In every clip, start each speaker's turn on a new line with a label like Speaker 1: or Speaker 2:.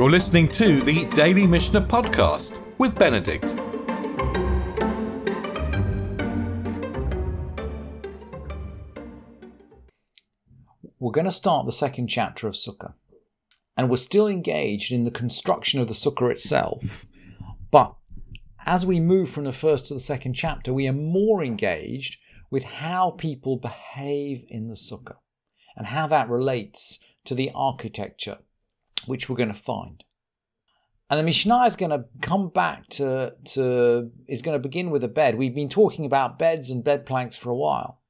Speaker 1: You're listening to the Daily Mishnah Podcast with Benedict.
Speaker 2: We're going to start the second chapter of Sukkah. And we're still engaged in the construction of the Sukkah itself. But as we move from the first to the second chapter, we are more engaged with how people behave in the Sukkah and how that relates to the architecture which we're going to find. And the Mishnah is going to come back to, to is going to begin with a bed. We've been talking about beds and bed planks for a while.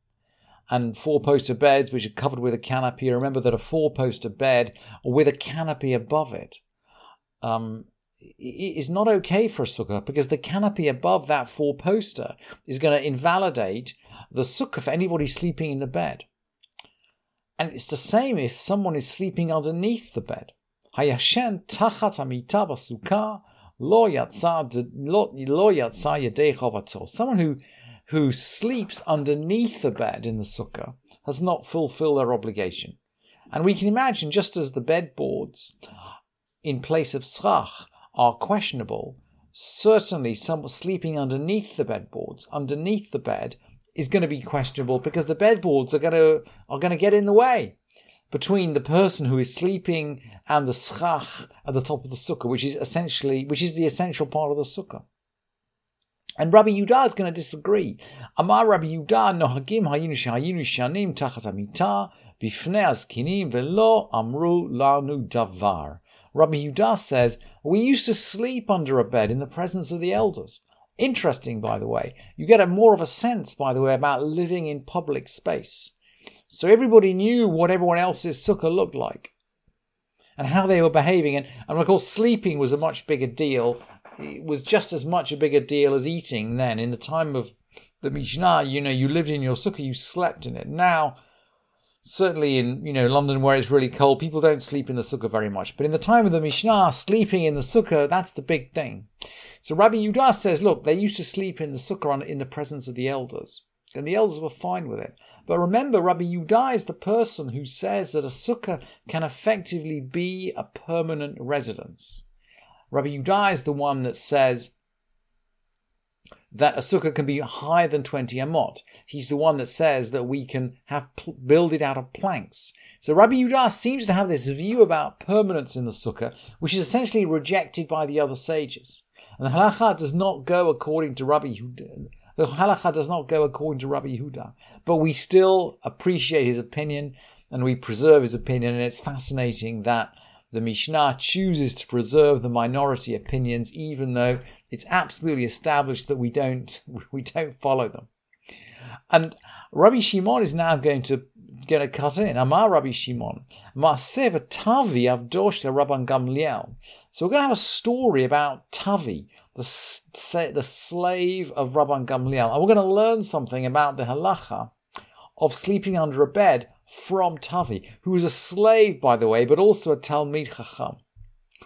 Speaker 2: And four poster beds which are covered with a canopy. Remember that a four poster bed with a canopy above it um, is not okay for a sukkah because the canopy above that four poster is going to invalidate the sukkah for anybody sleeping in the bed. And it's the same if someone is sleeping underneath the bed. Hayashen yatsa yadei Someone who who sleeps underneath the bed in the sukkah has not fulfilled their obligation. And we can imagine, just as the bedboards in place of schach are questionable, certainly some sleeping underneath the bedboards, underneath the bed, is going to be questionable because the bedboards are going to are going to get in the way between the person who is sleeping and the schach at the top of the sukkah, which is essentially which is the essential part of the sukkah. And Rabbi Yudah is going to disagree. Amar Rabbi Yudah nohagim hayinu shahayinu shanim tachat amita bifnei azkinim velo amru lanu davar. Rabbi Yudah says, we used to sleep under a bed in the presence of the elders. Interesting, by the way. You get a more of a sense, by the way, about living in public space. So everybody knew what everyone else's sukkah looked like and how they were behaving. And, and of course, sleeping was a much bigger deal. It was just as much a bigger deal as eating then. In the time of the Mishnah, you know, you lived in your sukkah, you slept in it. Now, certainly in you know London where it's really cold, people don't sleep in the sukkah very much. But in the time of the Mishnah, sleeping in the sukkah, that's the big thing. So Rabbi Yudah says, look, they used to sleep in the sukkah in the presence of the elders. And the elders were fine with it. But remember, Rabbi Yudai is the person who says that a sukkah can effectively be a permanent residence. Rabbi Yudai is the one that says that a sukkah can be higher than 20 amot. He's the one that says that we can have build it out of planks. So Rabbi Yudah seems to have this view about permanence in the sukkah, which is essentially rejected by the other sages. And the halacha does not go according to Rabbi Yehuda. The halacha does not go according to Rabbi Yehuda, but we still appreciate his opinion and we preserve his opinion. And it's fascinating that the Mishnah chooses to preserve the minority opinions, even though it's absolutely established that we don't we don't follow them. And Rabbi Shimon is now going to going to cut in. Amar Rabbi Shimon, Maasev Tavi Avdosh Rabban Gamliel. So we're going to have a story about Tavi, the, the slave of Rabban Gamliel. And we're going to learn something about the halacha of sleeping under a bed from Tavi, who was a slave, by the way, but also a Talmid Chacham.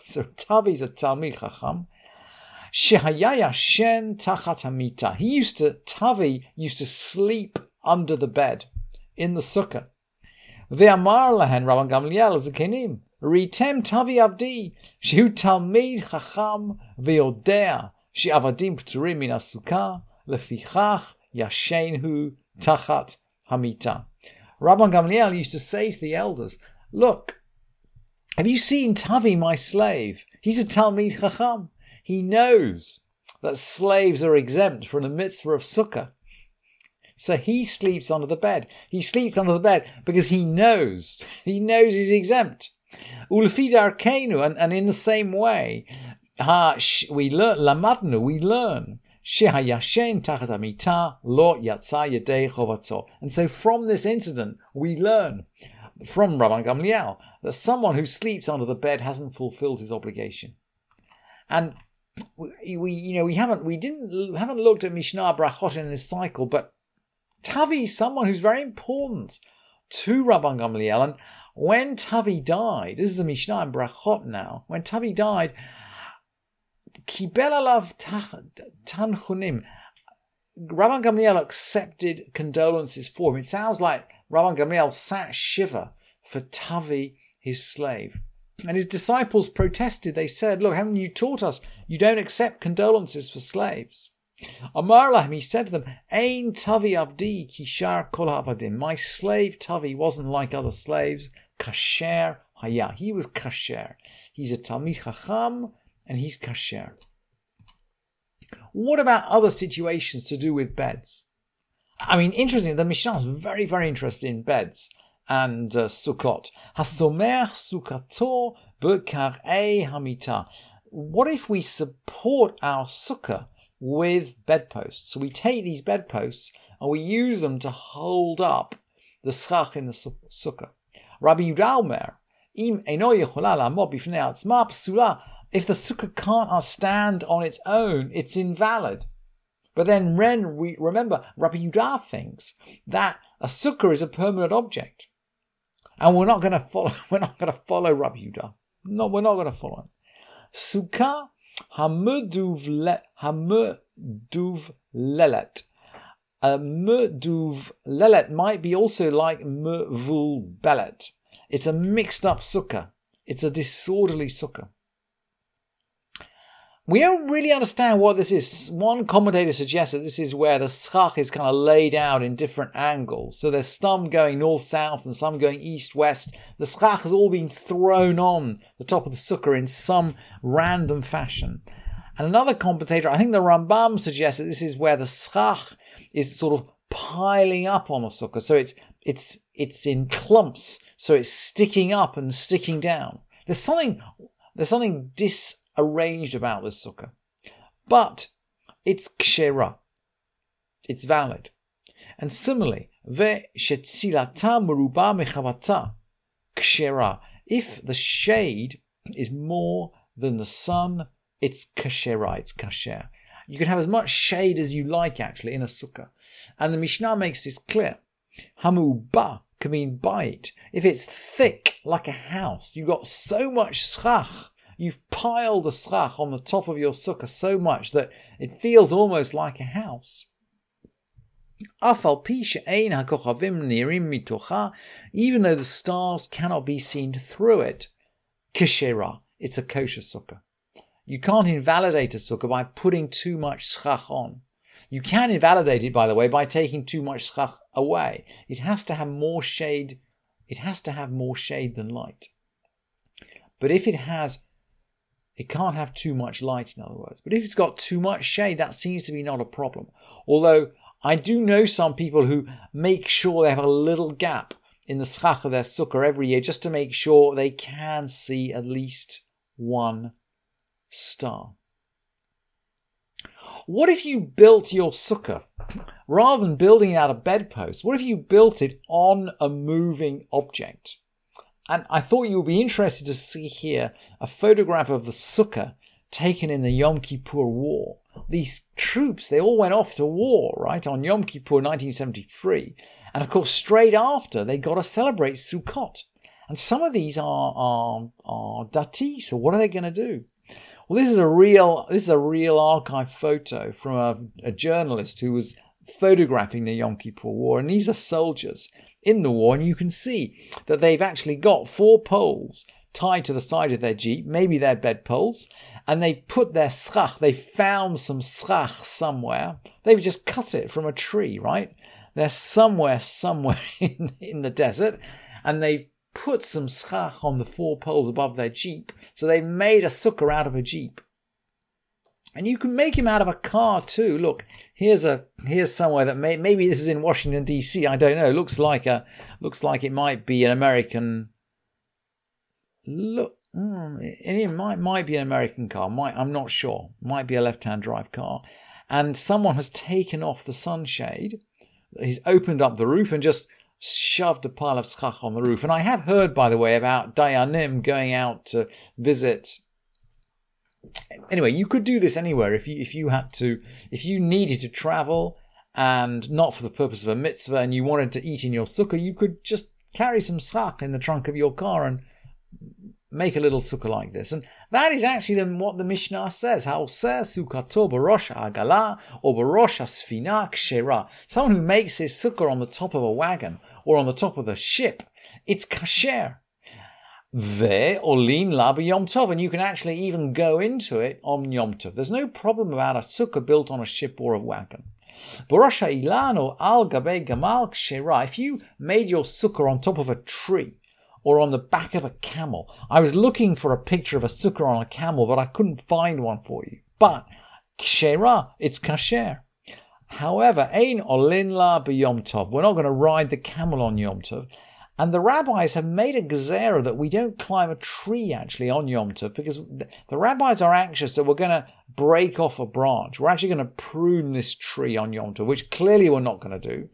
Speaker 2: So Tavi's a Talmid Chacham. Shehayaya Shen Tachat. He used to, Tavi used to sleep under the bed in the sukkah. Ve'amar lahen Rabban Gamliel as a kenim. Ritem tavi avdi, shehu talmid chacham ve'odea, she'avadim p'turim min asukah, lefichach yashenhu tachat hamita. Rabban Gamliel used to say to the elders, Look, have you seen Tavi, my slave? He's a Talmid Chacham. He knows that slaves are exempt from the mitzvah of sukkah. So he sleeps under the bed. He sleeps under the bed because he knows. He knows he's exempt. Ulfidar kenu, and, and in the same way, ha, sh, we learn, lamadnu, we learn. lo yatsa And so from this incident, we learn from Rabban Gamliel that someone who sleeps under the bed hasn't fulfilled his obligation. And we, we you know, we haven't, we didn't, haven't looked at Mishnah Brachot in this cycle, but Tavi someone who's very important to Rabban Gamliel. And when Tavi died, this is a Mishnah in Brachot now, when Tavi died, Kibel tanchunim. Rabban Gamliel accepted condolences for him. It sounds like Rabban Gamliel sat shiva for Tavi, his slave. And his disciples protested. They said, Look, haven't you taught us you don't accept condolences for slaves? Amar lahim, he said to them, Ain tavi avdi kishar kol avadim. My slave Tavi wasn't like other slaves. Kasher haya. He was kasher. He's a Talmid Chacham and he's kasher. What about other situations to do with beds? I mean, interesting, the Mishnah is very, very interested in beds and uh, Sukkot. Hasomer sukkato bekarei hamita. What if we support our sukkah with bedposts? So we take these bedposts and we use them to hold up the schach in the sukkah. Rabbi Yudalmer, im eno yechola la'amod bifnei atzma psula. If the sukkah can't uh, stand on its own, it's invalid. But then Ren, we remember, Rabbi Yudah thinks that a sukkah is a permanent object. And we're not going to follow, we're not going to follow Rabbi Yudah. No, we're not going to follow him. Sukkah hamuduv lelet. Uh, a muduv lelet might be also like muvul belet. It's a mixed up sukkah. It's a disorderly sukkah. We don't really understand what this is. One commentator suggests that this is where the schach is kind of laid out in different angles. So there's some going north south and some going east west. The schach has all been thrown on the top of the sukkah in some random fashion. And another commentator, I think the Rambam suggests that this is where the schach is sort of piling up on the sukkah. So it's it's it's in clumps. So it's sticking up and sticking down. There's something there's something dis arranged about this sukkah. But it's kshera. It's valid. And similarly, ve'shetzilata meruba mechavata kshera. If the shade is more than the sun, it's kashera, it's kasher. You can have as much shade as you like actually in a sukkah. And the Mishnah makes this clear. Hamuba can mean by it. If it's thick like a house, you've got so much schach You've piled the schach on the top of your sukkah so much that it feels almost like a house. Even though the stars cannot be seen through it, kishera, it's a kosher sukkah. You can't invalidate a sukkah by putting too much schach on. You can invalidate it, by the way, by taking too much schach away. It has to have more shade. It has to have more shade than light. But if it has it can't have too much light, in other words. But if it's got too much shade, that seems to be not a problem. Although I do know some people who make sure they have a little gap in the schach of their sukkah every year just to make sure they can see at least one star. What if you built your sukkah rather than building it out of bedposts? What if you built it on a moving object? And I thought you would be interested to see here a photograph of the sukkah taken in the Yom Kippur War. These troops, they all went off to war, right, on Yom Kippur 1973. And of course, straight after, they got to celebrate Sukkot. And some of these are, are, are dati, so what are they going to do? Well, this is a real, this is a real archive photo from a, a journalist who was photographing the Yom Kippur War, and these are soldiers in the war, and you can see that they've actually got four poles tied to the side of their jeep, maybe they're bed poles, and they put their schach, they found some schach somewhere. They've just cut it from a tree, right? They're somewhere, somewhere in, in the desert, and they've put some schach on the four poles above their jeep. So they've made a sukkah out of a jeep. And you can make him out of a car too. Look, here's a here's somewhere that may, maybe this is in Washington D.C. I don't know. Looks like a looks like it might be an American. Look, mm, it might might be an American car. Might I'm not sure. Might be a left-hand drive car, and someone has taken off the sunshade. He's opened up the roof and just shoved a pile of schach on the roof. And I have heard, by the way, about Dayanim going out to visit anyway, you could do this anywhere if you if you had to if you needed to travel and not for the purpose of a mitzvah and you wanted to eat in your sukkah, you could just carry some schach in the trunk of your car and make a little sukkah like this. And that is actually then what the Mishnah says. Says sukkato barosh agala or barosh sfina kshera. Someone who makes his sukkah on the top of a wagon or on the top of a ship, it's kasher. Ve olin la Yom Tov, and you can actually even go into it on Yom Tov. There's no problem about a sukkah built on a ship or a wagon. Borosha ilano al gabe gamal. If you made your sukkah on top of a tree or on the back of a camel, I was looking for a picture of a sukkah on a camel, but I couldn't find one for you. But kshera, it's kasher. However, ein olin la b'yom tov. We're not going to ride the camel on Yom Tov. And the rabbis have made a gezerah that we don't climb a tree actually on Yom Tov because the rabbis are anxious that we're going to break off a branch. We're actually going to prune this tree on Yom Tov, which clearly we're not going to do.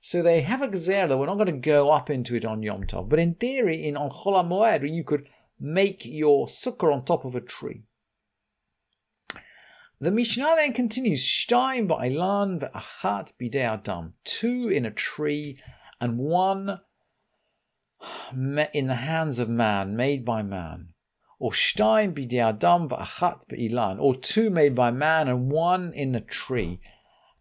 Speaker 2: So they have a gezerah that we're not going to go up into it on Yom Tov. But in theory, in on Moed, you could make your sukkah on top of a tree. The Mishnah then continues, Shtaim ba'ilan ve'achat bidei adam. Two in a tree and one in the hands of man, made by man, or shtaim b'di adam v'achat be'ilan, or two made by man and one in a tree.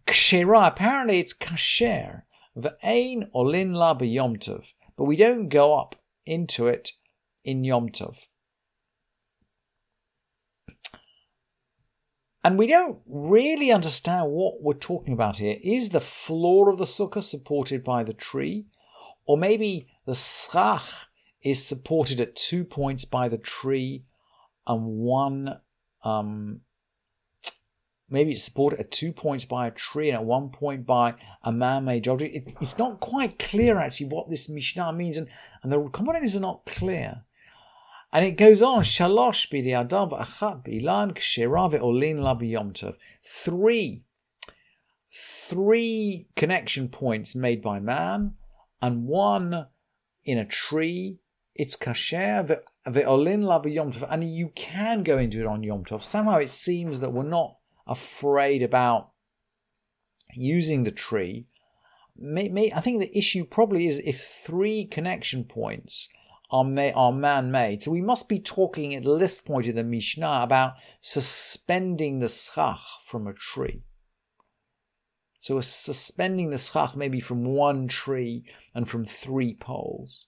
Speaker 2: Kshera, apparently it's kasher, v'ein olin la b'yom tov, but we don't go up into it in yomtov. And we don't really understand what we're talking about here. Is the floor of the sukkah supported by the tree? Or maybe the schach is supported at two points by the tree and one, um, maybe it's supported at two points by a tree and at one point by a man-made object. It, it's not quite clear actually what this Mishnah means, and, and the commentators are not clear. And it goes on, shalosh bidi adam achat bilan kshera olin la biyomtov. Three, three connection points made by man and one in a tree. It's kasher ve'olin la Yom Tov, and you can go into it on Yom Tov. Somehow it seems that we're not afraid about using the tree. May, may, I think the issue probably is if three connection points are, ma- are man-made. So we must be talking at this point in the Mishnah about suspending the schach from a tree. So suspending the schach maybe from one tree and from three poles.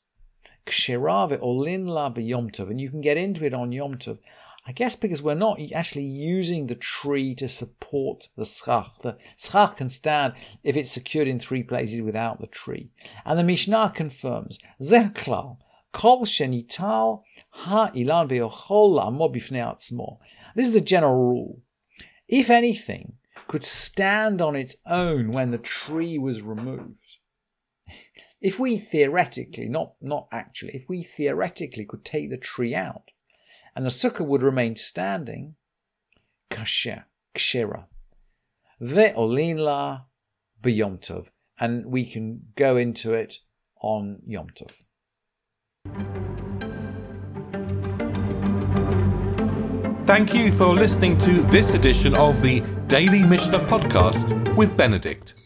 Speaker 2: Kshirave olin la b'yomtov, and you can get into it on yomtov. I guess because we're not actually using the tree to support the schach. The schach can stand if it's secured in three places without the tree. And the Mishnah confirms, Zeh kol shenital ha ilan atzmo. This is the general rule. If anything, could stand on its own when the tree was removed. If we theoretically, not, not actually, if we theoretically could take the tree out and the sukkah would remain standing, kasher, kshera, ve'olin la b'yom and we can go into it on Yom Tov.
Speaker 1: Thank you for listening to this edition of the Daily Mishnah Podcast with Benedict.